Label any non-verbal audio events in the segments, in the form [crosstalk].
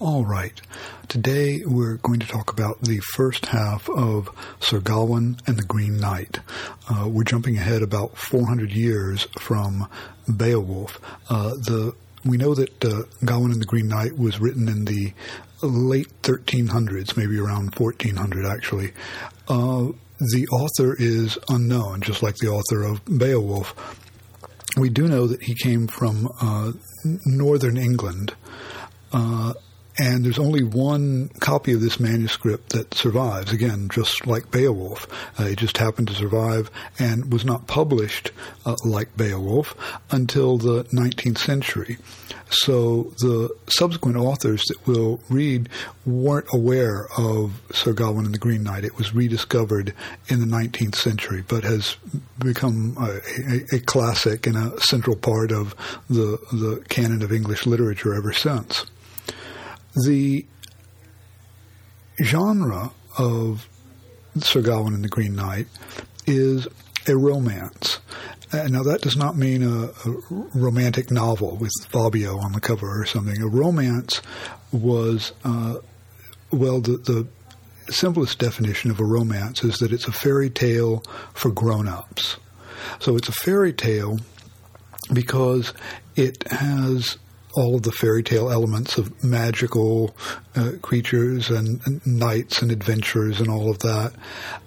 All right. Today we're going to talk about the first half of Sir Gawain and the Green Knight. Uh, we're jumping ahead about 400 years from Beowulf. Uh, the we know that uh, Gawain and the Green Knight was written in the late 1300s, maybe around 1400 actually. Uh, the author is unknown, just like the author of Beowulf. We do know that he came from uh, northern England. Uh, and there's only one copy of this manuscript that survives. Again, just like Beowulf, uh, it just happened to survive and was not published uh, like Beowulf until the 19th century. So the subsequent authors that we'll read weren't aware of Sir Gawain and the Green Knight. It was rediscovered in the 19th century, but has become a, a, a classic and a central part of the the canon of English literature ever since the genre of Sir Gawain and the Green Knight is a romance. Uh, now, that does not mean a, a, romantic novel with Fabio on the cover or something. A romance was, uh, well, the, the simplest definition of a romance is that it's a fairy tale for grown ups. So it's a fairy tale because it has all of the fairy tale elements of magical uh, creatures and, and, knights and adventures and all of that.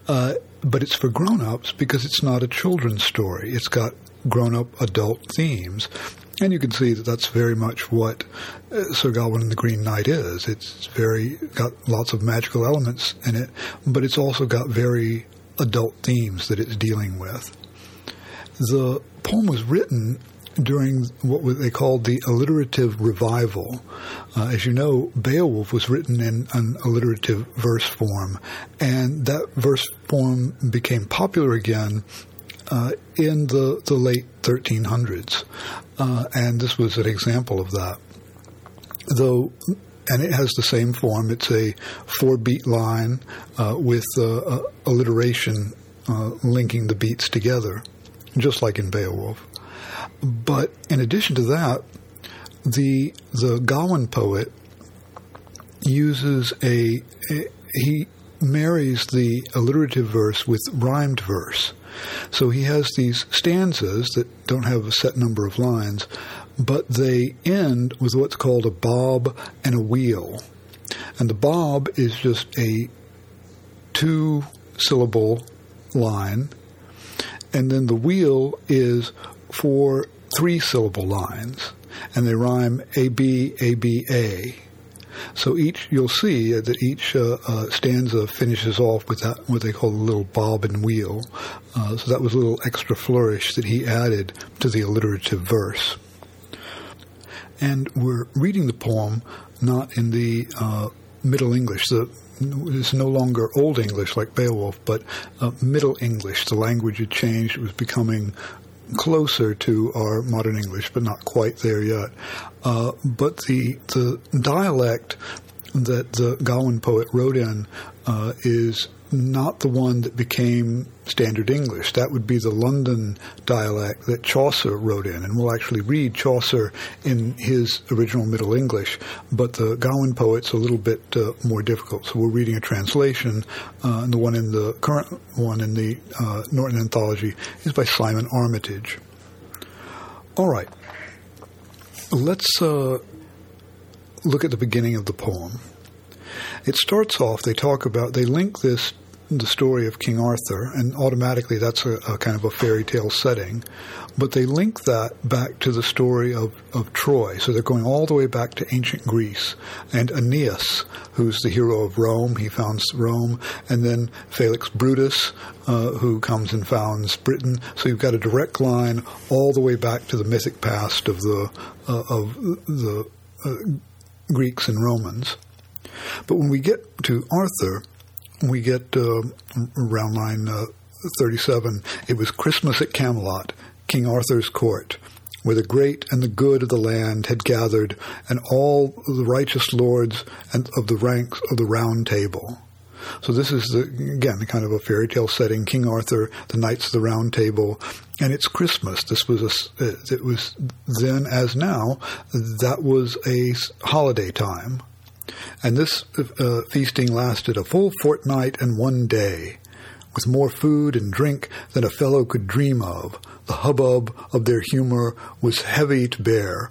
Uh, but it's for grown ups because it's not a children's story. It's got grown up adult themes. And you can see that that's very much what uh, Sir Gawain and the Green Knight is. It's very got lots of magical elements in it, but it's also got very adult themes that it's dealing with. The poem was written during what they called the alliterative revival. Uh, as you know, Beowulf was written in an alliterative verse form, and that verse form became popular again uh, in the, the late 1300s. Uh, and this was an example of that. Though and it has the same form. It's a four beat line uh, with uh, alliteration uh, linking the beats together, just like in Beowulf. But in addition to that, the the Gawain poet uses a, a he marries the alliterative verse with rhymed verse. So he has these stanzas that don't have a set number of lines, but they end with what's called a bob and a wheel. And the bob is just a two syllable line, and then the wheel is four three syllable lines, and they rhyme A B A B A. So each you'll see that each uh, uh, stanza finishes off with that what they call a little bob and wheel. Uh, so that was a little extra flourish that he added to the alliterative verse. And we're reading the poem not in the uh, Middle English. The it's no longer Old English like Beowulf, but uh, Middle English. The language had changed. It was becoming closer to our modern English, but not quite there yet. Uh, but the the dialect that the Gawain poet wrote in uh, is not the one that became standard English. That would be the London dialect that Chaucer wrote in, and we'll actually read Chaucer in his original Middle English. But the Gawain poet's a little bit uh, more difficult, so we're reading a translation, uh, and the one in the current one in the uh, Norton Anthology is by Simon Armitage. All right, let's uh, look at the beginning of the poem. It starts off, they talk about, they link this the story of King Arthur, and automatically that's a, a, kind of a fairy tale setting. But they link that back to the story of, of Troy. So they're going all the way back to ancient Greece. And Aeneas, who's the hero of Rome, he founds Rome. And then Felix Brutus, uh, who comes and founds Britain. So you've got a direct line all the way back to the mythic past of the, uh, of the uh, Greeks and Romans. But when we get to Arthur, we get uh, around line uh, 37. It was Christmas at Camelot, King Arthur's court, where the great and the good of the land had gathered, and all the righteous lords and of the ranks of the round table. So this is the, again kind of a fairy tale setting. King Arthur, the knights of the Round Table, and it's Christmas. This was a, it was then as now that was a holiday time. And this uh, feasting lasted a full fortnight and one day, with more food and drink than a fellow could dream of. The hubbub of their humor was heavy to bear,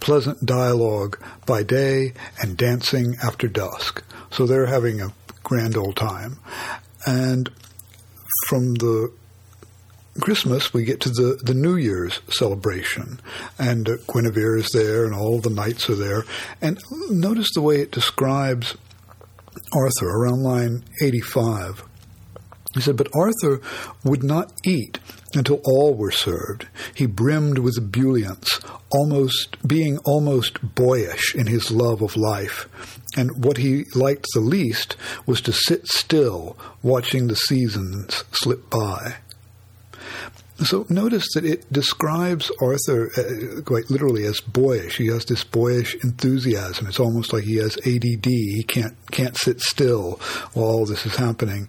pleasant dialogue by day and dancing after dusk. So they're having a grand old time. And from the Christmas, we get to the, the New Year's celebration, and uh, Guinevere is there, and all the knights are there. And notice the way it describes Arthur around line 85. He said, But Arthur would not eat until all were served. He brimmed with ebullience, almost being almost boyish in his love of life. And what he liked the least was to sit still, watching the seasons slip by. So notice that it describes Arthur uh, quite literally as boyish. He has this boyish enthusiasm. It's almost like he has ADD. He can't can't sit still while all this is happening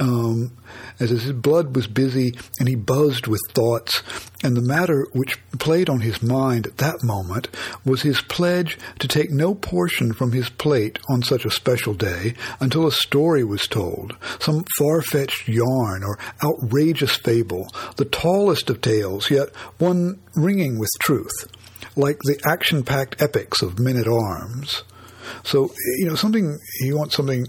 um, as his blood was busy and he buzzed with thoughts, and the matter which played on his mind at that moment was his pledge to take no portion from his plate on such a special day until a story was told, some far-fetched yarn or outrageous fable, the tallest of tales, yet one ringing with truth, like the action-packed epics of men-at-arms. So, you know, something, you want something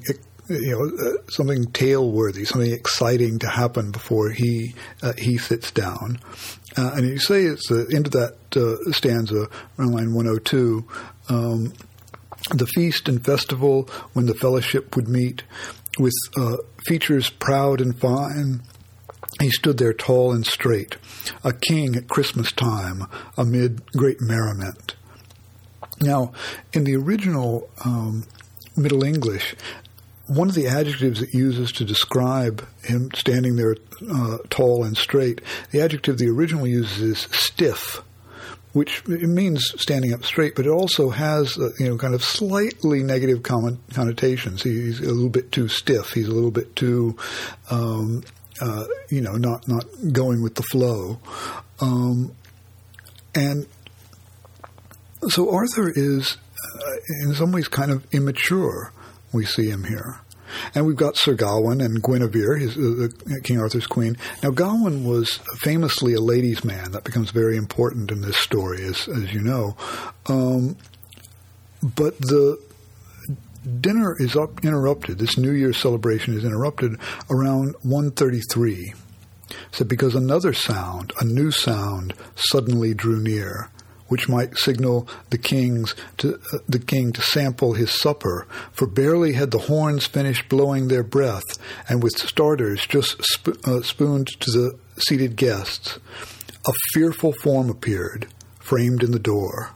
you know, uh, something tale worthy, something exciting to happen before he uh, he sits down. Uh, and you say it's the end of that uh, stanza, around line 102. Um, the feast and festival when the fellowship would meet with uh, features proud and fine. He stood there tall and straight, a king at Christmas time amid great merriment. Now, in the original um, Middle English, one of the adjectives it uses to describe him standing there uh, tall and straight, the adjective the original uses is stiff, which means standing up straight, but it also has uh, you know kind of slightly negative connotations. He's a little bit too stiff. He's a little bit too um, uh, you know not not going with the flow, um, and so Arthur is uh, in some ways kind of immature we see him here. And we've got Sir Gawain and Guinevere, his, uh, King Arthur's queen. Now, Gawain was famously a ladies' man. That becomes very important in this story, as, as you know. Um, but the dinner is up, interrupted. This New Year's celebration is interrupted around 1.33. So because another sound, a new sound, suddenly drew near which might signal the king's to, uh, the king to sample his supper, for barely had the horns finished blowing their breath, and with starters just sp- uh, spooned to the seated guests, a fearful form appeared, framed in the door.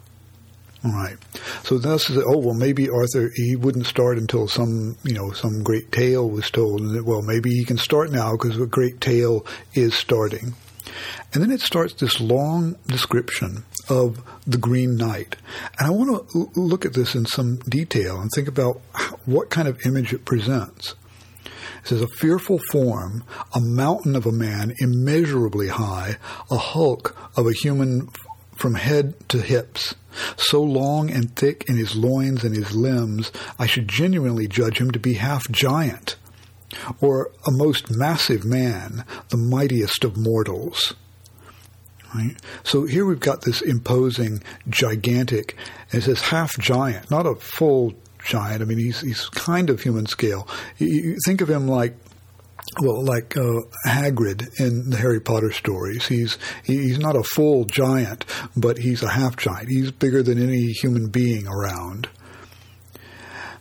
All right. So this is oh well maybe Arthur he wouldn't start until some you know some great tale was told and well maybe he can start now because a great tale is starting. And then it starts this long description of the Green Knight. And I want to look at this in some detail and think about what kind of image it presents. It says, a fearful form, a mountain of a man immeasurably high, a hulk of a human from head to hips, so long and thick in his loins and his limbs, I should genuinely judge him to be half giant, or a most massive man, the mightiest of mortals. Right? So here we've got this imposing, gigantic, it says half giant, not a full giant. I mean, he's he's kind of human scale. You think of him like well, like uh, Hagrid in the Harry Potter stories. He's he's not a full giant, but he's a half giant. He's bigger than any human being around.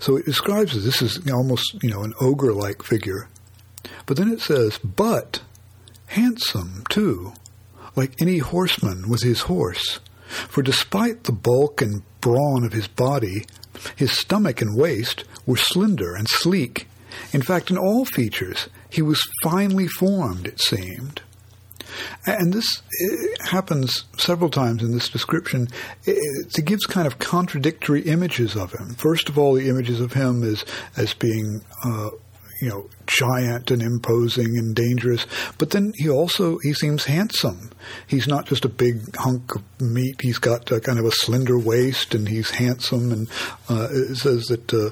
So it describes this is almost you know an ogre-like figure, but then it says, but handsome too like any horseman with his horse. For despite the bulk and brawn of his body, his stomach and waist were slender and sleek. In fact, in all features, he was finely formed, it seemed. And this happens several times in this description. It, gives kind of contradictory images of him. First of all, the images of him as as being uh, you know, giant and imposing and dangerous. But then he also he seems handsome. He's not just a big hunk of meat. He's got kind of a slender waist, and he's handsome. And uh, it says that uh,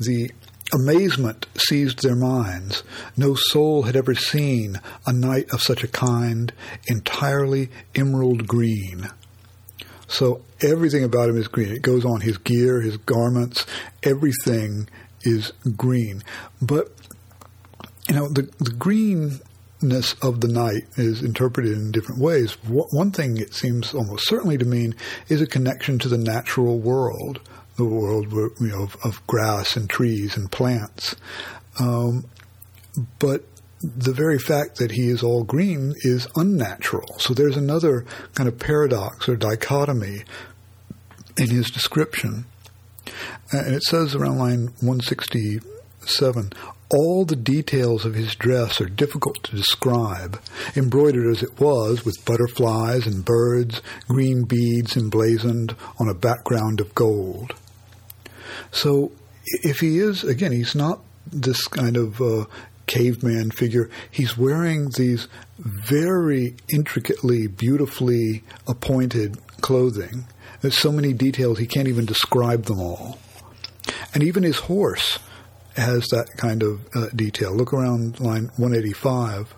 the Amazement seized their minds. No soul had ever seen a knight of such a kind, entirely emerald green. So everything about him is green. It goes on his gear, his garments, everything is green. But, you know, the, the greenness of the knight is interpreted in different ways. One thing it seems almost certainly to mean is a connection to the natural world the world you know, of, of grass and trees and plants. Um, but the very fact that he is all green is unnatural. So there's another kind of paradox or dichotomy in his description. And it says around line 167 all the details of his dress are difficult to describe, embroidered as it was with butterflies and birds, green beads emblazoned on a background of gold. So if he is, again, he's not this kind of uh, caveman figure. He's wearing these very intricately, beautifully appointed clothing. There's so many details, he can't even describe them all. And even his horse has that kind of uh, detail. Look around line 185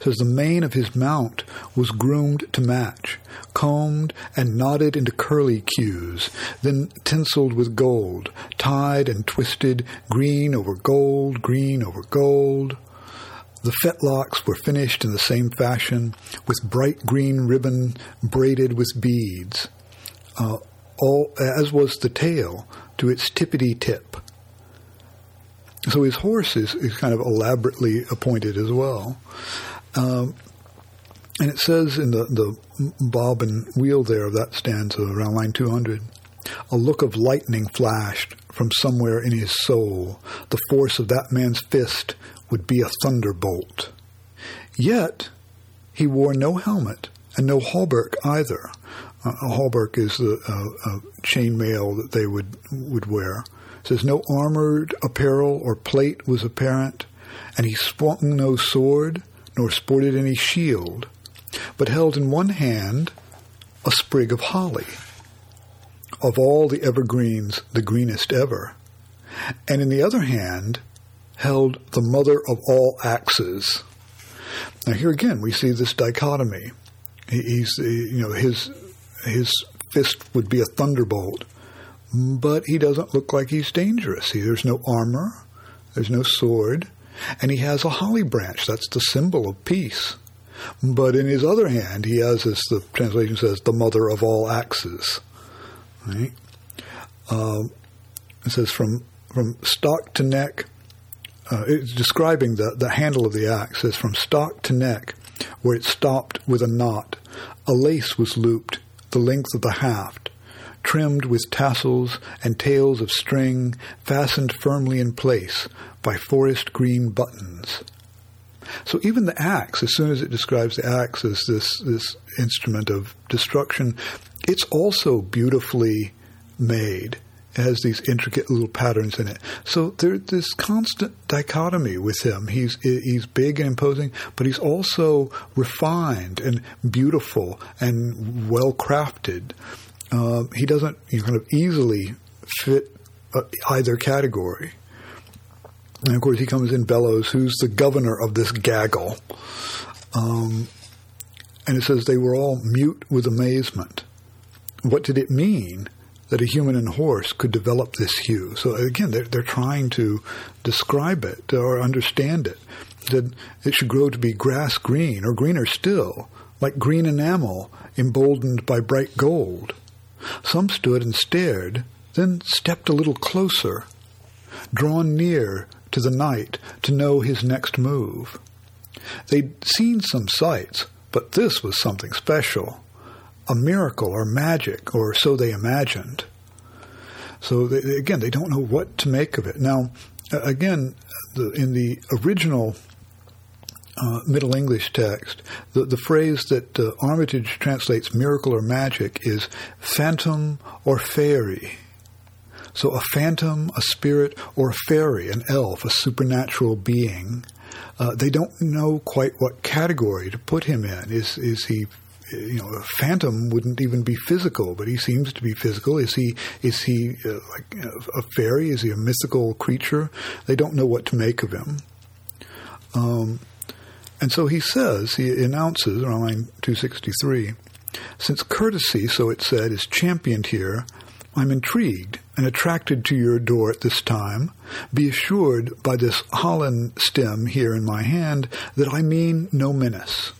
says the mane of his mount was groomed to match, combed and knotted into curly cues, then tinseled with gold, tied and twisted, green over gold, green over gold. The fetlocks were finished in the same fashion, with bright green ribbon braided with beads, uh, all as was the tail to its tippity tip. So his horse is, is kind of elaborately appointed as well. Um, and it says in the, the bob and wheel there of that stanza around line 200 a look of lightning flashed from somewhere in his soul. The force of that man's fist would be a thunderbolt. Yet he wore no helmet and no hauberk either. Uh, a hauberk is the uh, uh, chainmail that they would would wear. It says no armored apparel or plate was apparent, and he swung no sword nor sported any shield, but held in one hand a sprig of holly, of all the evergreens the greenest ever, and in the other hand held the mother of all axes. Now here again we see this dichotomy. He's you know his his fist would be a thunderbolt, but he doesn't look like he's dangerous. There's no armor, there's no sword, and he has a holly branch. That's the symbol of peace. But in his other hand, he has, as the translation says, the mother of all axes. Right? Um, it says from from stock to neck. Uh, it's describing the, the handle of the axe. Says from stock to neck, where it stopped with a knot, a lace was looped the length of the haft, trimmed with tassels and tails of string, fastened firmly in place by forest green buttons. So even the axe, as soon as it describes the axe as this, this instrument of destruction, it's also beautifully made. It has these intricate little patterns in it. So there's this constant dichotomy with him. He's he's big and imposing, but he's also refined and beautiful and well crafted. Uh, he doesn't you know, kind of easily fit uh, either category. And of course, he comes in bellows, who's the governor of this gaggle. Um, and it says they were all mute with amazement. What did it mean that a human and horse could develop this hue? So again, they're, they're trying to describe it or understand it. That it should grow to be grass green or greener still, like green enamel emboldened by bright gold. Some stood and stared, then stepped a little closer, drawn near to the knight to know his next move. They'd seen some sights, but this was something special. A miracle or magic, or so they imagined. So they, again, they don't know what to make of it. Now, again, the, in the original uh, Middle English text, the, the phrase that uh, Armitage translates miracle or magic is phantom or fairy. So a phantom, a spirit, or a fairy, an elf, a supernatural being. Uh, they don't know quite what category to put him in. Is is he you know, a phantom wouldn't even be physical, but he seems to be physical. Is he is he uh, like a fairy? Is he a mythical creature? They don't know what to make of him. Um, and so he says, he announces line 263, since courtesy, so it said, is championed here, I'm intrigued and attracted to your door at this time. Be assured by this Holland stem here in my hand that I mean no menace.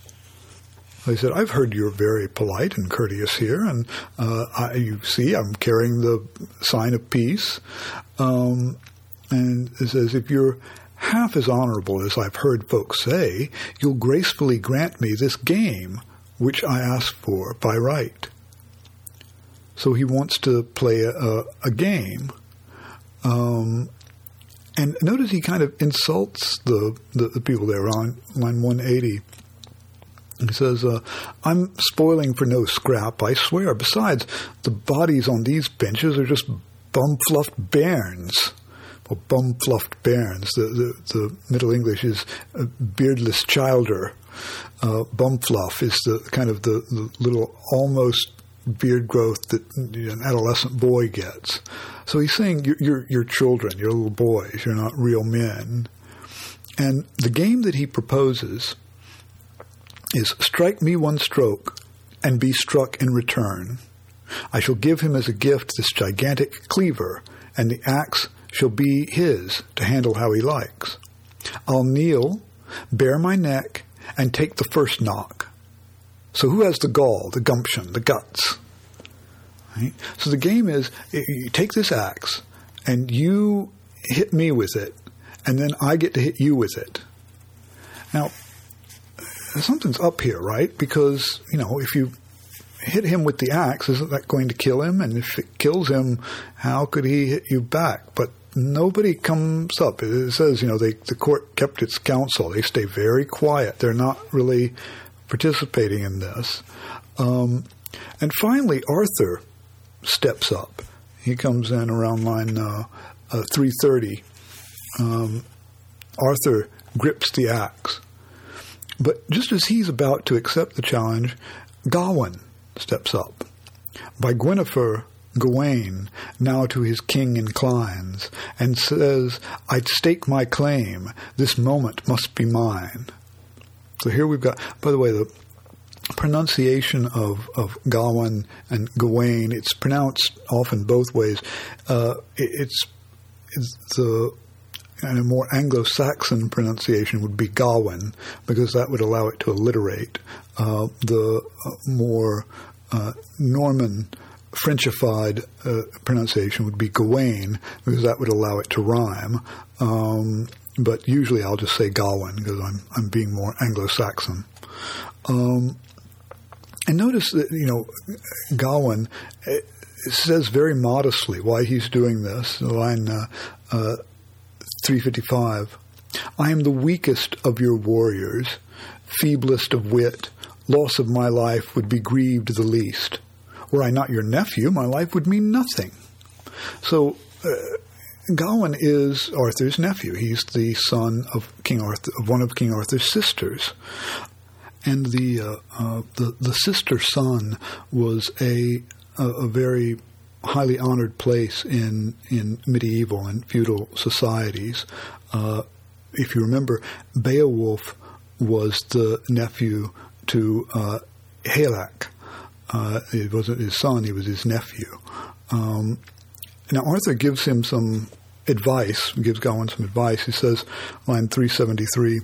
I said, I've heard you're very polite and courteous here, and uh, I, you see, I'm carrying the sign of peace. Um, and it says, if you're half as honorable as I've heard folks say, you'll gracefully grant me this game, which I ask for by right. So he wants to play a, a game. Um, and notice he kind of insults the, the, the people there on line 180. He says, uh, I'm spoiling for no scrap, I swear. Besides, the bodies on these benches are just bum-fluffed bairns. Well, bum-fluffed bairns. The, the, the, Middle English is beardless childer. Uh, bum-fluff is the kind of the, the little almost beard growth that an adolescent boy gets. So he's saying you're, you're, you're children, you're little boys, you're not real men. And the game that he proposes is strike me one stroke and be struck in return. I shall give him as a gift this gigantic cleaver, and the axe shall be his to handle how he likes. I'll kneel, bare my neck, and take the first knock. So who has the gall, the gumption, the guts? Right? So the game is you take this axe and you hit me with it, and then I get to hit you with it. Now, something's up here, right? Because, you know, if you hit him with the axe, isn't that going to kill him? And if it kills him, how could he hit you back? But nobody comes up. It says, you know, they, the court kept its counsel. They stay very quiet. They're not really participating in this. Um, and finally, Arthur steps up. He comes in around line uh, uh, 330. Um, Arthur grips the axe but just as he's about to accept the challenge, Gawain steps up. By Guinevere, Gawain now to his king inclines, and says, I'd stake my claim, this moment must be mine. So here we've got, by the way, the pronunciation of, of Gawain and Gawain, it's pronounced often both ways. Uh, it, it's, it's the and a more Anglo-Saxon pronunciation would be Gawain, because that would allow it to alliterate. Uh, the uh, more uh, Norman Frenchified uh, pronunciation would be Gawain, because that would allow it to rhyme. Um, but usually I'll just say Gawain because I'm I'm being more Anglo-Saxon. Um, and notice that you know Gawain says very modestly why he's doing this. Line. Uh, uh, 355. I am the weakest of your warriors, feeblest of wit. Loss of my life would be grieved the least. Were I not your nephew, my life would mean nothing. So, uh, Gawain is Arthur's nephew. He's the son of King Arthur, of one of King Arthur's sisters, and the uh, uh, the, the sister son was a a, a very highly honored place in in medieval and feudal societies. Uh, if you remember, Beowulf was the nephew to uh, Hygelac. Uh, it wasn't his son; he was his nephew. Um, now Arthur gives him some advice. Gives Gawain some advice. He says, line three seventy three.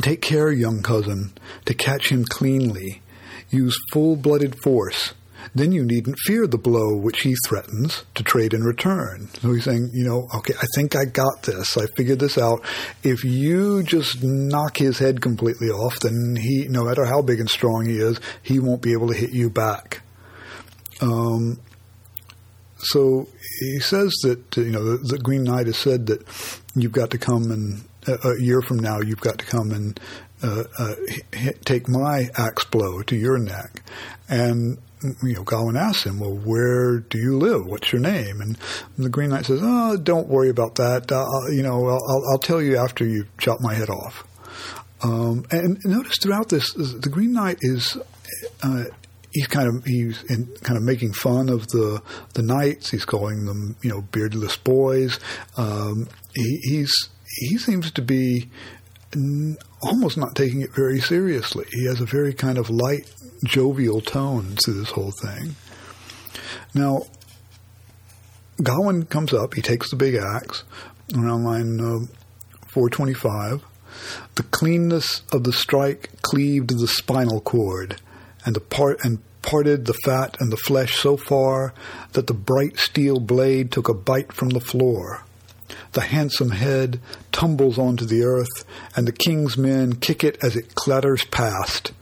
Take care, young cousin, to catch him cleanly. Use full blooded force then you needn't fear the blow which he threatens to trade in return. So he's saying, you know, okay, I think I got this. I figured this out. If you just knock his head completely off, then he, no matter how big and strong he is, he won't be able to hit you back. Um, so he says that, you know, the, the Green Knight has said that you've got to come and a year from now, you've got to come and uh, uh, hit, take my axe blow to your neck. And you know, Gawain asks him, "Well, where do you live? What's your name?" And the Green Knight says, "Oh, don't worry about that. Uh, you know, I'll, I'll, tell you after you chop my head off." Um, and notice throughout this, the Green Knight is. He's kind of he's in, kind of making fun of the the knights. He's calling them you know beardless boys. Um, he, he's he seems to be almost not taking it very seriously. He has a very kind of light, jovial tone to this whole thing. Now, Gawain comes up. He takes the big axe around line uh, 425. The cleanness of the strike cleaved the spinal cord, and the part and parted the fat and the flesh so far that the bright steel blade took a bite from the floor. The handsome head tumbles onto the earth, and the king's men kick it as it clatters past.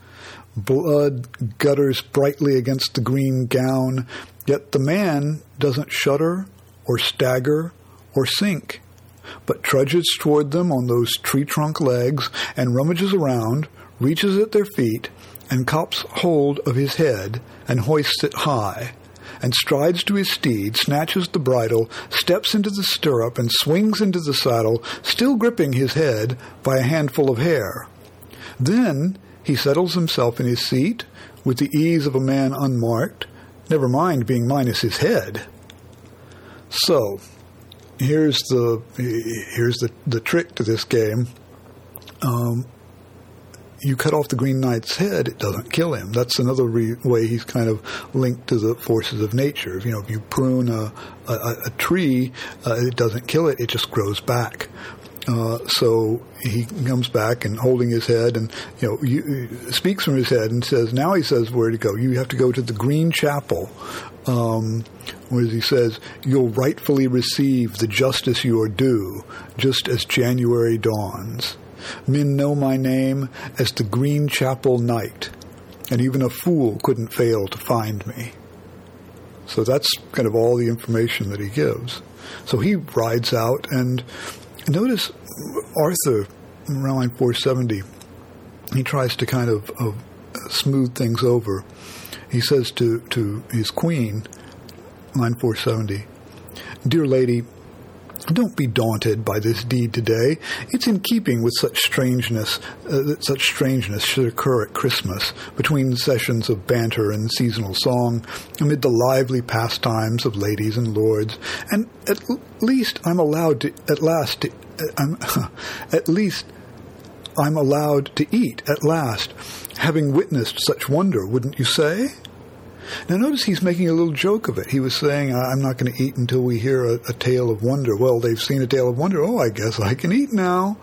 Blood gutters brightly against the green gown, yet the man doesn't shudder or stagger or sink, but trudges toward them on those tree trunk legs and rummages around, reaches at their feet, and cops hold of his head and hoists it high and strides to his steed, snatches the bridle, steps into the stirrup, and swings into the saddle, still gripping his head by a handful of hair. Then he settles himself in his seat with the ease of a man unmarked, never mind being minus his head. So, here's the here's the, the trick to this game. Um, you cut off the Green Knight's head, it doesn't kill him. That's another re- way he's kind of linked to the forces of nature. You know, if you prune a, a, a tree, uh, it doesn't kill it; it just grows back. Uh, so he comes back and holding his head and you know you, speaks from his head and says now he says where to go you have to go to the green chapel um, where he says you'll rightfully receive the justice you are due just as january dawns Men know my name as the Green Chapel Knight, and even a fool couldn't fail to find me. So that's kind of all the information that he gives. So he rides out, and notice Arthur, around line 470, he tries to kind of, of smooth things over. He says to, to his queen, line 470, Dear lady, don't be daunted by this deed today. It's in keeping with such strangeness uh, that such strangeness should occur at Christmas, between sessions of banter and seasonal song, amid the lively pastimes of ladies and lords. And at l- least I'm allowed to, at last, to, uh, I'm, [laughs] at least I'm allowed to eat at last, having witnessed such wonder, wouldn't you say? Now, notice he's making a little joke of it. He was saying, I'm not going to eat until we hear a, a, tale of wonder. Well, they've seen a tale of wonder. Oh, I guess I can eat now.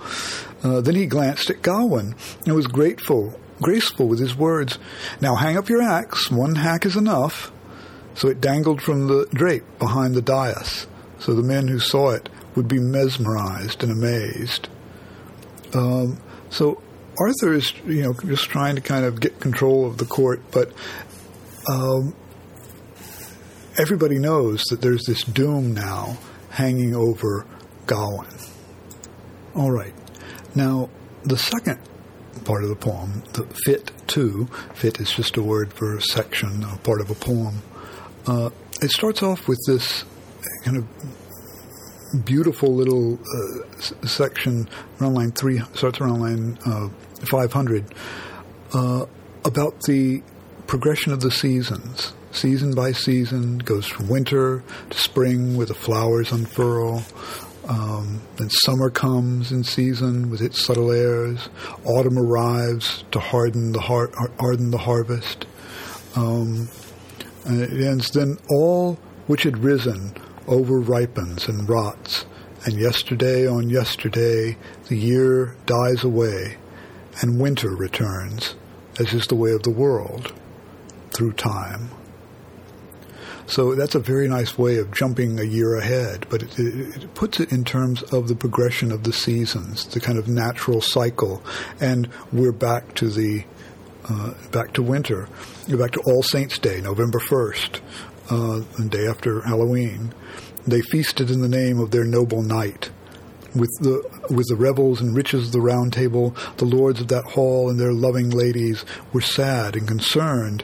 Uh, then he glanced at Gawain and was grateful, graceful with his words. Now hang up your axe. One hack is enough. So it dangled from the drape behind the dais, so the men who saw it would be mesmerized and amazed. Um, so Arthur is, you know, just trying to kind of get control of the court, but um, everybody knows that there's this doom now hanging over Gawain. All right. Now, the second part of the poem, the fit two, fit is just a word for a section, a part of a poem. Uh, it starts off with this kind of beautiful little uh, section around line three, starts around line uh, 500, uh, about the progression of the seasons. Season by season goes from winter to spring where the flowers unfurl. Um, then summer comes in season with its subtle airs. Autumn arrives to harden the har- harden the harvest. Um, and it ends. Then all which had risen over ripens and rots, and yesterday on yesterday the year dies away, and winter returns, as is the way of the world through time. So that's a very nice way of jumping a year ahead, but it, it, puts it in terms of the progression of the seasons, the kind of natural cycle, and we're back to the uh, back to winter, we're back to All Saints' Day, November first, uh, the day after Halloween. They feasted in the name of their noble knight. with the with the revels and riches of the round table, the lords of that hall and their loving ladies were sad and concerned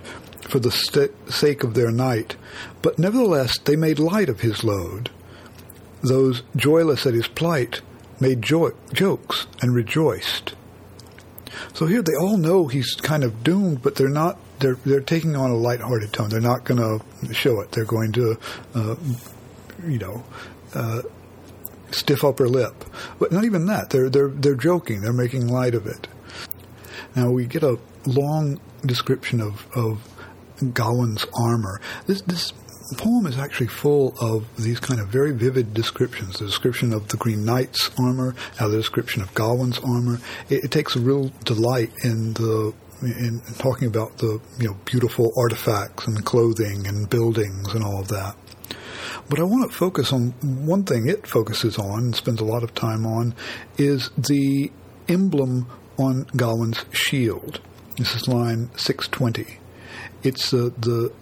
for the st- sake of their knight, but nevertheless they made light of his load. Those joyless at his plight made jo- jokes and rejoiced. So here they all know he's kind of doomed, but they're not. They're they're taking on a lighthearted tone. They're not going to show it. They're going to, uh, you know, uh, stiff upper lip. But not even that. They're they're they're joking. They're making light of it. Now we get a long description of of Gawain's armor. This this poem is actually full of these kind of very vivid descriptions. The description of the Green Knight's armor, now the description of Gawain's armor. It, it takes a real delight in the in talking about the you know beautiful artifacts and clothing and buildings and all of that. But I want to focus on one thing it focuses on and spends a lot of time on is the emblem on Gawain's shield. This is line 620. It's uh, the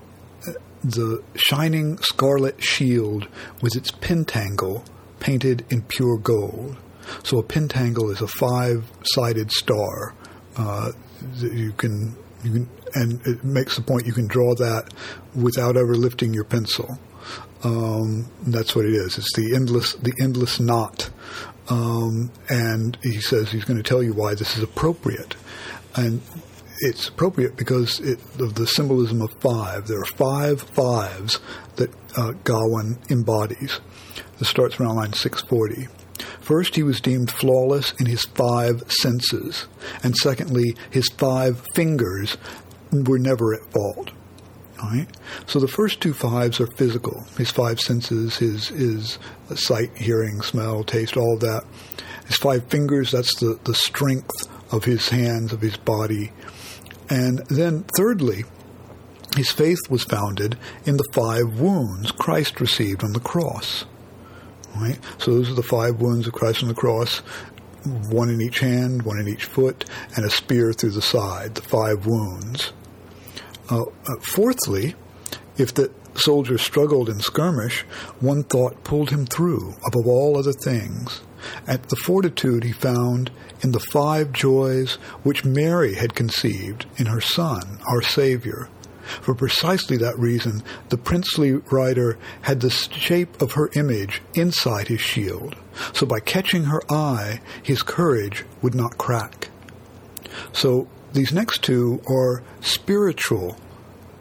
the shining scarlet shield with its pentangle painted in pure gold. So a pentangle is a five-sided star. Uh, you can you can and it makes the point you can draw that without ever lifting your pencil. Um, that's what it is. It's the endless the endless knot. Um, and he says he's going to tell you why this is appropriate. And it's appropriate because it, of the symbolism of five. There are five fives that uh, Gawain embodies. This starts around line 640. First, he was deemed flawless in his five senses, and secondly, his five fingers were never at fault. Right? So the first two fives are physical. His five senses, his his sight, hearing, smell, taste, all that. His five fingers, that's the, the strength of his hands, of his body. And then thirdly, his faith was founded in the five wounds Christ received on the cross. Right? So those are the five wounds of Christ on the cross, one in each hand, one in each foot, and a spear through the side, the five wounds. Uh, uh, fourthly, if the soldier struggled in skirmish, one thought pulled him through above all other things. At the fortitude he found in the five joys which Mary had conceived in her Son, our Savior. For precisely that reason, the princely rider had the shape of her image inside his shield, so by catching her eye, his courage would not crack. So these next two are spiritual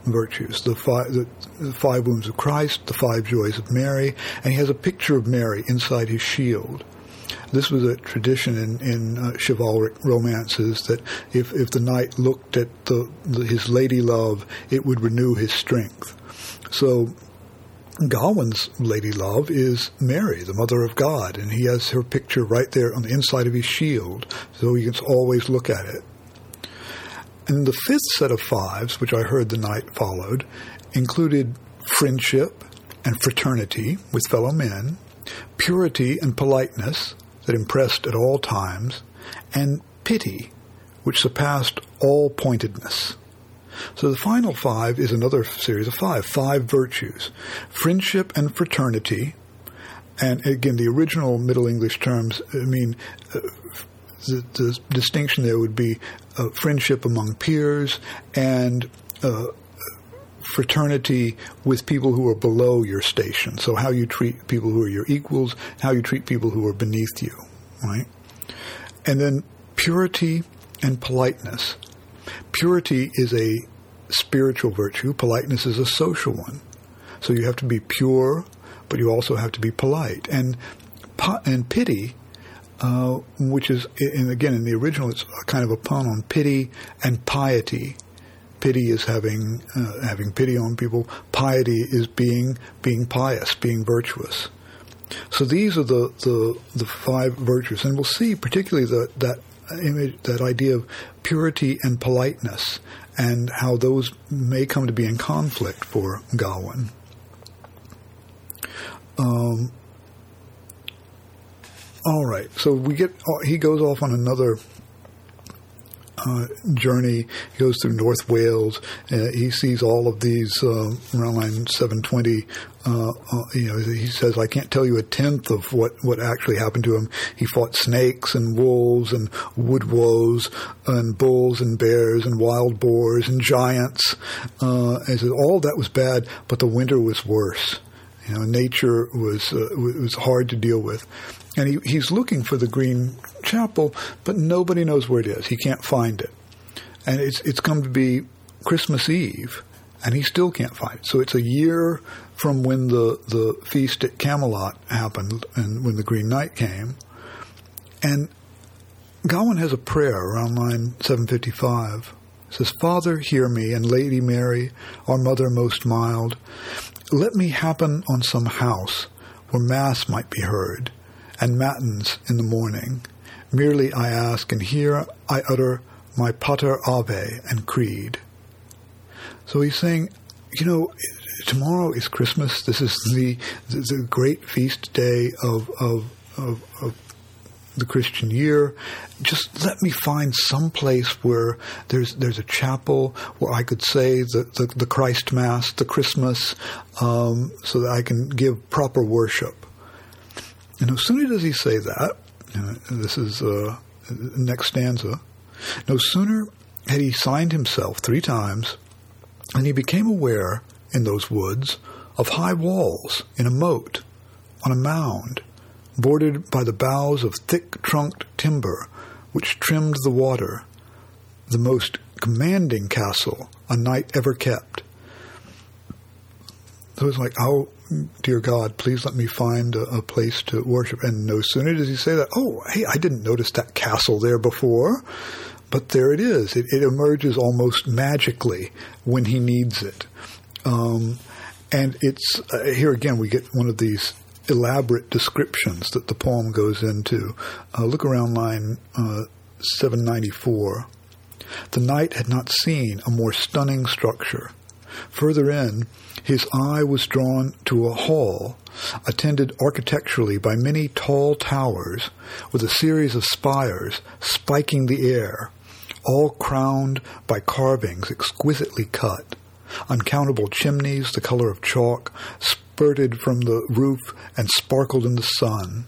virtues the five, the, the five wounds of Christ, the five joys of Mary, and he has a picture of Mary inside his shield. This was a tradition in, in uh, chivalric romances that if, if the knight looked at the, the, his lady love, it would renew his strength. So Gawain's lady love is Mary, the Mother of God, and he has her picture right there on the inside of his shield, so he can always look at it. And the fifth set of fives, which I heard the knight followed, included friendship and fraternity with fellow men, purity and politeness that impressed at all times, and pity, which surpassed all pointedness. So the final five is another series of five, five virtues friendship and fraternity. And again, the original Middle English terms, I mean, uh, the, the, distinction there would be uh, friendship among peers and uh, fraternity with people who are below your station. So how you treat people who are your equals, how you treat people who are beneath you, right? And then purity and politeness. Purity is a spiritual virtue. Politeness is a social one. So you have to be pure, but you also have to be polite. And and pity, uh, which is, and again in the original, it's a kind of a pun on pity and piety pity is having uh, having pity on people. Piety is being being pious, being virtuous. So these are the the, the five virtues, and we'll see particularly the, that image, that idea of purity and politeness, and how those may come to be in conflict for Gawain. Um, all right, so we get he goes off on another uh, journey. He goes through North Wales. Uh, he sees all of these uh, around line 720. Uh, uh, you know, he says, "I can't tell you a tenth of what what actually happened to him. He fought snakes and wolves and woodwoes and bulls and bears and wild boars and giants. Uh, and says all that was bad, but the winter was worse." You know, nature was uh, was hard to deal with, and he, he's looking for the Green Chapel, but nobody knows where it is. He can't find it, and it's it's come to be Christmas Eve, and he still can't find it. So it's a year from when the the feast at Camelot happened, and when the Green Knight came, and Gawain has a prayer around line seven fifty five. Says, Father, hear me, and Lady Mary, our mother most mild, let me happen on some house where Mass might be heard, and Matins in the morning. Merely I ask, and here I utter my Pater Ave and Creed. So he's saying, you know, tomorrow is Christmas. This is the the, great feast day of, of of, of the Christian year. Just let me find some place where there's there's a chapel where I could say the the, the Christ Mass, the Christmas, um, so that I can give proper worship. And no sooner does he say that, this is uh, next stanza. No sooner had he signed himself three times, than he became aware in those woods of high walls in a moat on a mound bordered by the boughs of thick trunked timber which trimmed the water, the most commanding castle a knight ever kept. So it's like, oh, dear God, please let me find a, a, place to worship. And no sooner does he say that, oh, hey, I didn't notice that castle there before, but there it is. It, it emerges almost magically when he needs it. Um, and it's uh, here again we get one of these elaborate descriptions that the poem goes into. Uh, look around line uh, 794. The knight had not seen a more stunning structure. Further in, his eye was drawn to a hall attended architecturally by many tall towers with a series of spires spiking the air, all crowned by carvings exquisitely cut. Uncountable chimneys, the color of chalk, spurted from the roof and sparkled in the sun.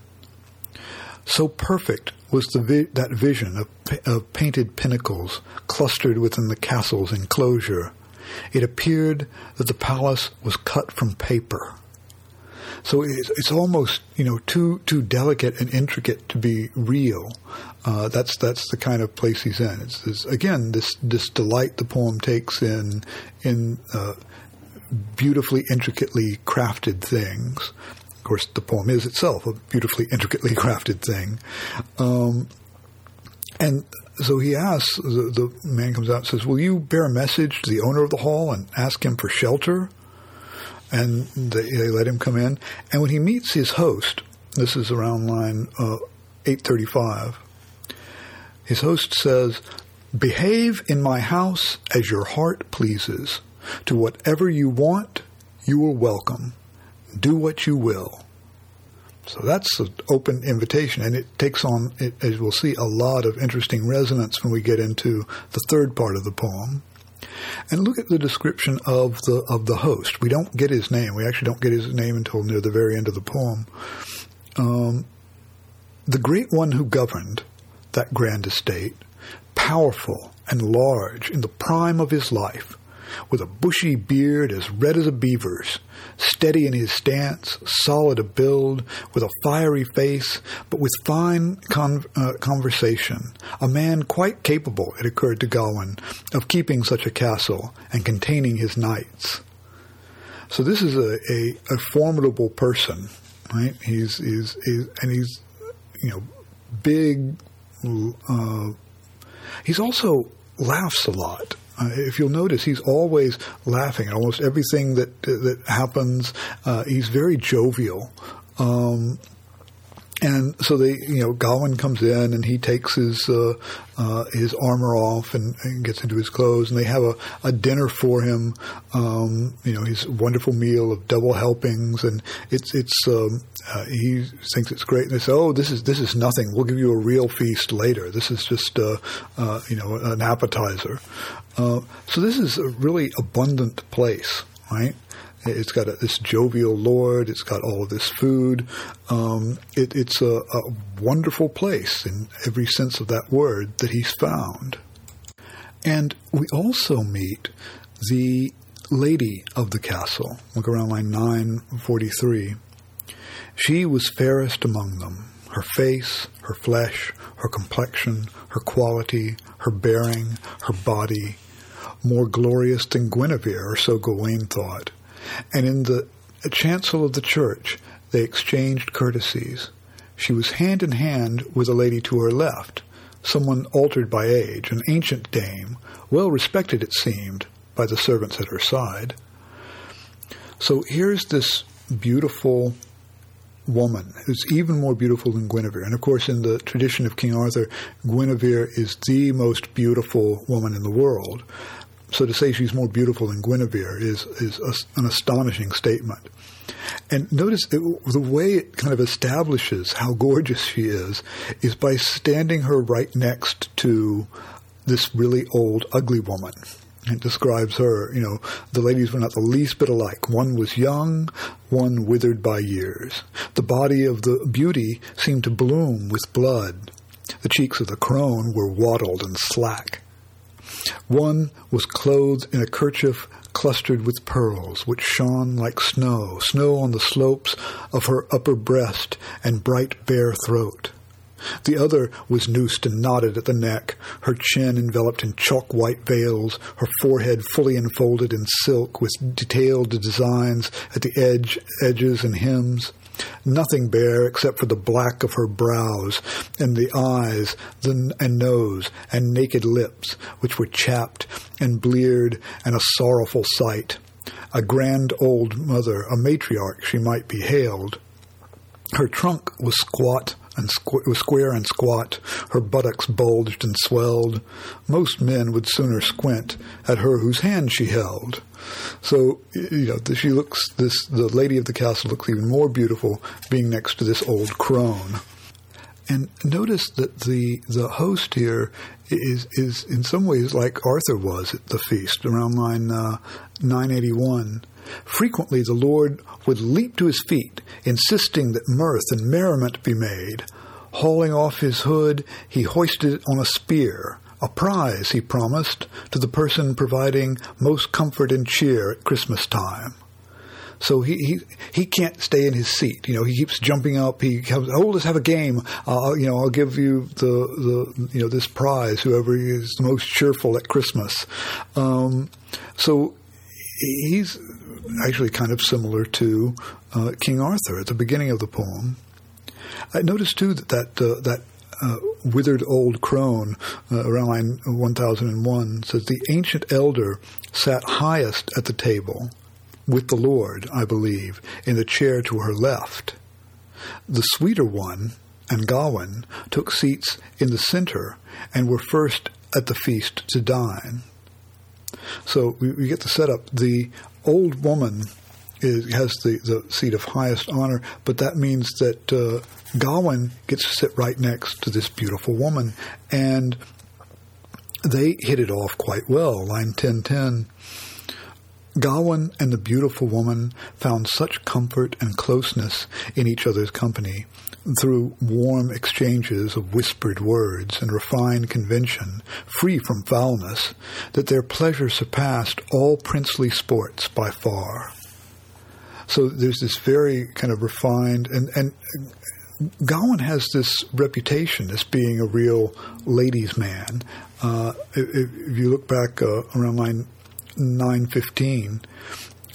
So perfect was vi- that vision of, of painted pinnacles clustered within the castle's enclosure it appeared that the palace was cut from paper. So it's, it's almost you know too too delicate and intricate to be real. Uh, that's that's the kind of place he's in. It's, it's, again this this delight the poem takes in in uh, beautifully intricately crafted things. Of course, the poem is itself a beautifully intricately [laughs] crafted thing, um, and so he asks, the, the man comes out and says, Will you bear a message to the owner of the hall and ask him for shelter? And they, they let him come in. And when he meets his host, this is around line uh, 835, his host says, Behave in my house as your heart pleases. To whatever you want, you are welcome. Do what you will. So that's an open invitation, and it takes on, it, as we'll see, a lot of interesting resonance when we get into the third part of the poem. And look at the description of the of the host. We don't get his name. We actually don't get his name until near the very end of the poem. Um, the great one who governed that grand estate, powerful and large in the prime of his life, with a bushy beard as red as a beaver's, steady in his stance, solid of build, with a fiery face, but with fine con- uh, conversation. A man quite capable, it occurred to Gawain, of keeping such a castle and containing his knights. So this is a, a, a formidable person, right? He's, he's, he's, and he's, you know, big. Uh, he's also laughs a lot. Uh, if you'll notice, he's always laughing at almost everything that that happens. Uh, he's very jovial, um, and so they, you know, Gawain comes in and he takes his uh, uh, his armor off and, and, gets into his clothes, and they have a, a dinner for him. Um, you know, his wonderful meal of double helpings, and it's it's um, uh, he thinks it's great. And they say, "Oh, this is this is nothing. We'll give you a real feast later. This is just uh, uh, you know an appetizer." Uh, so this is a really abundant place, right? It's got a, this jovial lord. It's got all of this food. Um, it, it's a, a wonderful place in every sense of that word that he's found. And we also meet the lady of the castle. Look around line 943. She was fairest among them. Her face, her flesh, her complexion, her quality, her bearing, her body, more glorious than Guinevere, or so Gawain thought and in the chancel of the church they exchanged courtesies. She was hand in hand with a lady to her left, someone altered by age, an ancient dame, well respected, it seemed, by the servants at her side. So here's this beautiful woman who's even more beautiful than Guinevere. And of course, in the tradition of King Arthur, Guinevere is the most beautiful woman in the world. So to say she's more beautiful than Guinevere is is a, an astonishing statement. And notice it, the way it kind of establishes how gorgeous she is is by standing her right next to this really old, ugly woman. It describes her, you know, the ladies were not the least bit alike. One was young, one withered by years. The body of the beauty seemed to bloom with blood. The cheeks of the crone were wattled and slack. One was clothed in a kerchief clustered with pearls, which shone like snow, snow on the slopes of her upper breast and bright bare throat. The other was noosed and knotted at the neck, her chin enveloped in chalk white veils, her forehead fully enfolded in silk with detailed designs at the edge, edges and hems nothing bare except for the black of her brows and the eyes and nose and naked lips, which were chapped and bleared and a sorrowful sight. A grand old mother, a matriarch she might be hailed. Her trunk was squat and squ- was square and squat. Her buttocks bulged and swelled. Most men would sooner squint at her whose hand she held. So you know, she looks. This the lady of the castle looks even more beautiful being next to this old crone. And notice that the the host here is is in some ways like Arthur was at the feast around line uh, 981. Frequently, the Lord would leap to his feet, insisting that mirth and merriment be made. Hauling off his hood, he hoisted it on a spear, a prize, he promised, to the person providing most comfort and cheer at Christmas time. So he, he he can't stay in his seat. You know, he keeps jumping up. He comes, oh, let's have a game. Uh, you know, I'll give you the the you know this prize. Whoever is the most cheerful at Christmas. Um, so he's actually kind of similar to uh, King Arthur at the beginning of the poem. I noticed too that that, uh, that uh, withered old crone uh, around line 1001 says the ancient elder sat highest at the table with the Lord, I believe, in the chair to her left. The sweeter one and Gawain took seats in the center and were first at the feast to dine. So we, we get the setup. The old woman is, has the, the seat of highest honor, but that means that uh, Gawain gets to sit right next to this beautiful woman. And they hit it off quite well. Line 1010. Gawain and the beautiful woman found such comfort and closeness in each other's company through warm exchanges of whispered words and refined convention, free from foulness, that their pleasure surpassed all princely sports by far. So there's this very kind of refined and and Gawain has this reputation as being a real ladies' man. Uh, if, if, you look back uh, around line 915,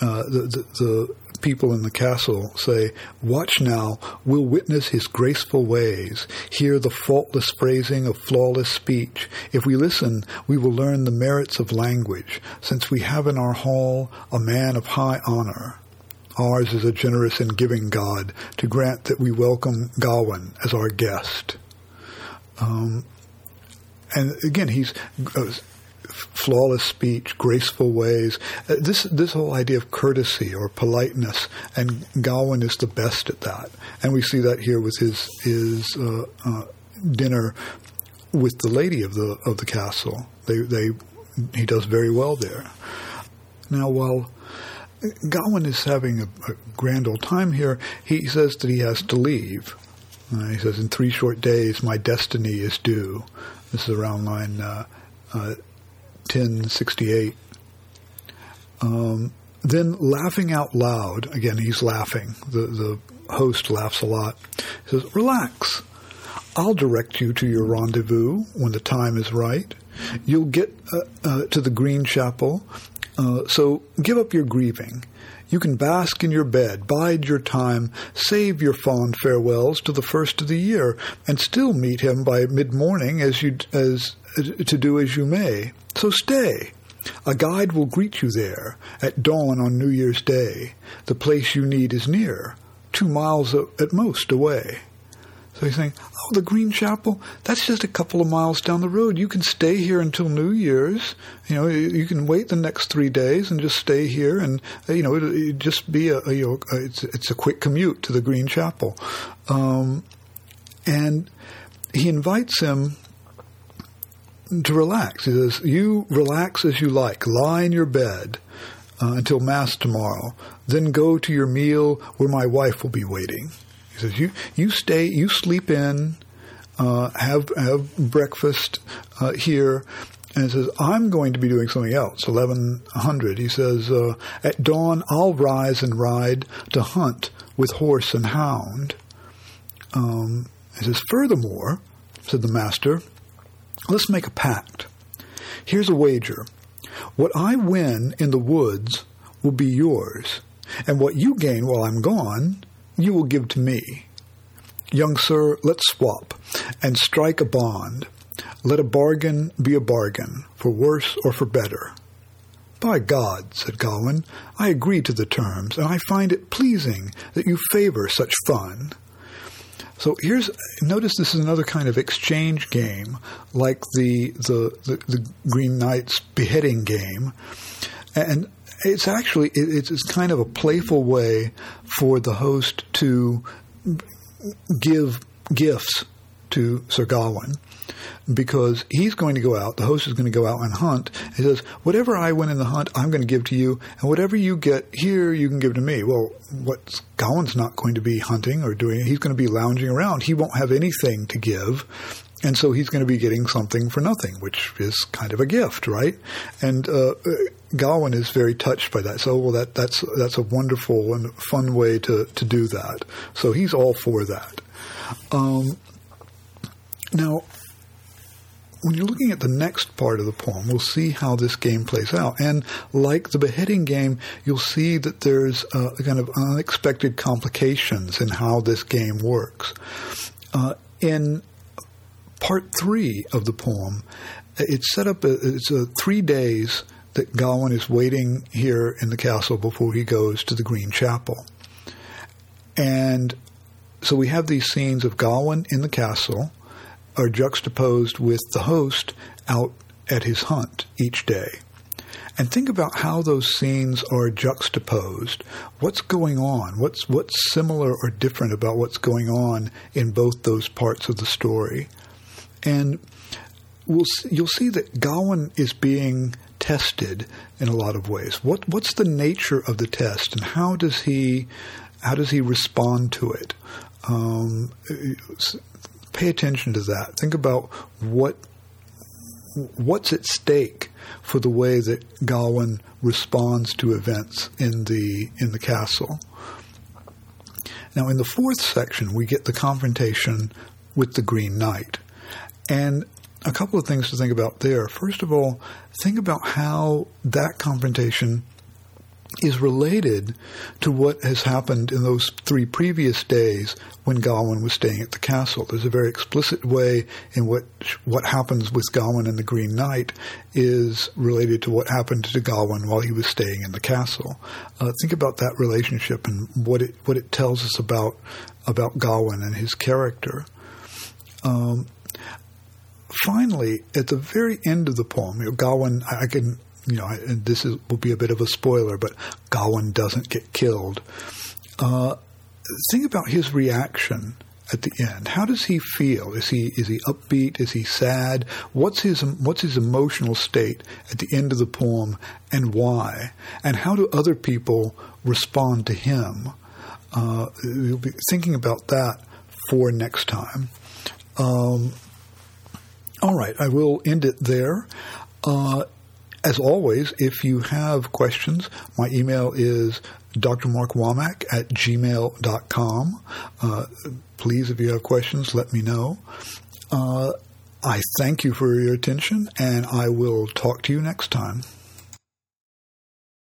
uh, the, the, the, people in the castle say, Watch now, we'll witness his graceful ways, hear the faultless phrasing of flawless speech. If we listen, we will learn the merits of language, since we have in our hall a man of high honor. ours is a generous and giving God to grant that we welcome Gawain as our guest. Um, and again, he's uh, flawless speech, graceful ways. Uh, this this whole idea of courtesy or politeness, and Gawain is the best at that. And we see that here with his his uh, uh, dinner with the lady of the of the castle. They they he does very well there. Now, while Gawain is having a, a grand old time here, he says that he has to leave. Uh, he says, "In three short days, my destiny is due." This is around line uh, uh, 1068. Um, then laughing out loud, again, he's laughing. The, the host laughs a lot. He says, Relax. I'll direct you to your rendezvous when the time is right. You'll get uh, uh, to the Green Chapel, uh, so give up your grieving. You can bask in your bed, bide your time, save your fond farewells to the first of the year, and still meet him by mid morning as you as to do as you may. So stay. A guide will greet you there at dawn on New Year's Day. The place you need is near, two miles at most away. So he's saying, oh, the Green Chapel, that's just a couple of miles down the road. You can stay here until New Year's. You know, you can wait the next three days and just stay here, and you know, it, it just be a, a, you know, it's it's a quick commute to the Green Chapel, um, and he invites him to relax. He says, "You relax as you like. Lie in your bed." Uh, until Mass tomorrow. Then go to your meal where my wife will be waiting. He says, "You you stay, you sleep in, uh, have have breakfast uh, here." And he says, I'm going to be doing something else. 1100. He says, uh, At dawn, I'll rise and ride to hunt with horse and hound. Um, he says, Furthermore, said the master, let's make a pact. Here's a wager. What I win in the woods will be yours, and what you gain while I'm gone you will give to me. Young sir, let's swap and strike a bond. Let a bargain be a bargain, for worse or for better. By God, said Gawain, I agree to the terms, and I find it pleasing that you favor such fun. So here's notice this is another kind of exchange game, like the the, the, the Green Knight's beheading game, and it's actually it's, it's kind of a playful way for the host to give gifts to Sir Gawain because he's going to go out, the host is going to go out and hunt. He says, Whatever I win in the hunt, I'm going to give to you, and whatever you get here, you can give to me. Well, what Gawain's not going to be hunting or doing, he's going to be lounging around. He won't have anything to give. And so he's going to be getting something for nothing, which is kind of a gift, right? And uh, is very touched by that. So, well, that that's that's a wonderful and fun way to to do that. So he's all for that. Um, now, when you're looking at the next part of the poem, we'll see how this game plays out. And like the beheading game, you'll see that there's uh, kind of unexpected complications in how this game works. Uh, in part three of the poem, it's set up, it's a three days that Gawain is waiting here in the castle before he goes to the Green Chapel. And so we have these scenes of Gawain in the castle are juxtaposed with the host out at his hunt each day. And think about how those scenes are juxtaposed. What's going on? What's what's similar or different about what's going on in both those parts of the story? And we'll you'll see that Gawain is being tested in a lot of ways. What what's the nature of the test, and how does he how does he respond to it? Um, pay attention to that. Think about what what's at stake for the way that Gawain responds to events in the in the castle. Now, in the fourth section, we get the confrontation with the Green Knight, and a couple of things to think about there. First of all, think about how that confrontation is related to what has happened in those three previous days when Gawain was staying at the castle. There's a very explicit way in which what happens with Gawain and the Green Knight is related to what happened to Gawain while he was staying in the castle. Uh, think about that relationship and what it what it tells us about about Gawain and his character. Um, finally, at the very end of the poem, you know, Gawain, I can you know, and this is, will be a bit of a spoiler, but Gawain doesn't get killed. Uh, think about his reaction at the end. How does he feel? Is he is he upbeat? Is he sad? What's his what's his emotional state at the end of the poem, and why? And how do other people respond to him? Uh, we'll be thinking about that for next time. Um, all right, I will end it there. Uh, as always, if you have questions, my email is drmarkwomack at gmail.com. Uh, please, if you have questions, let me know. Uh, I thank you for your attention, and I will talk to you next time.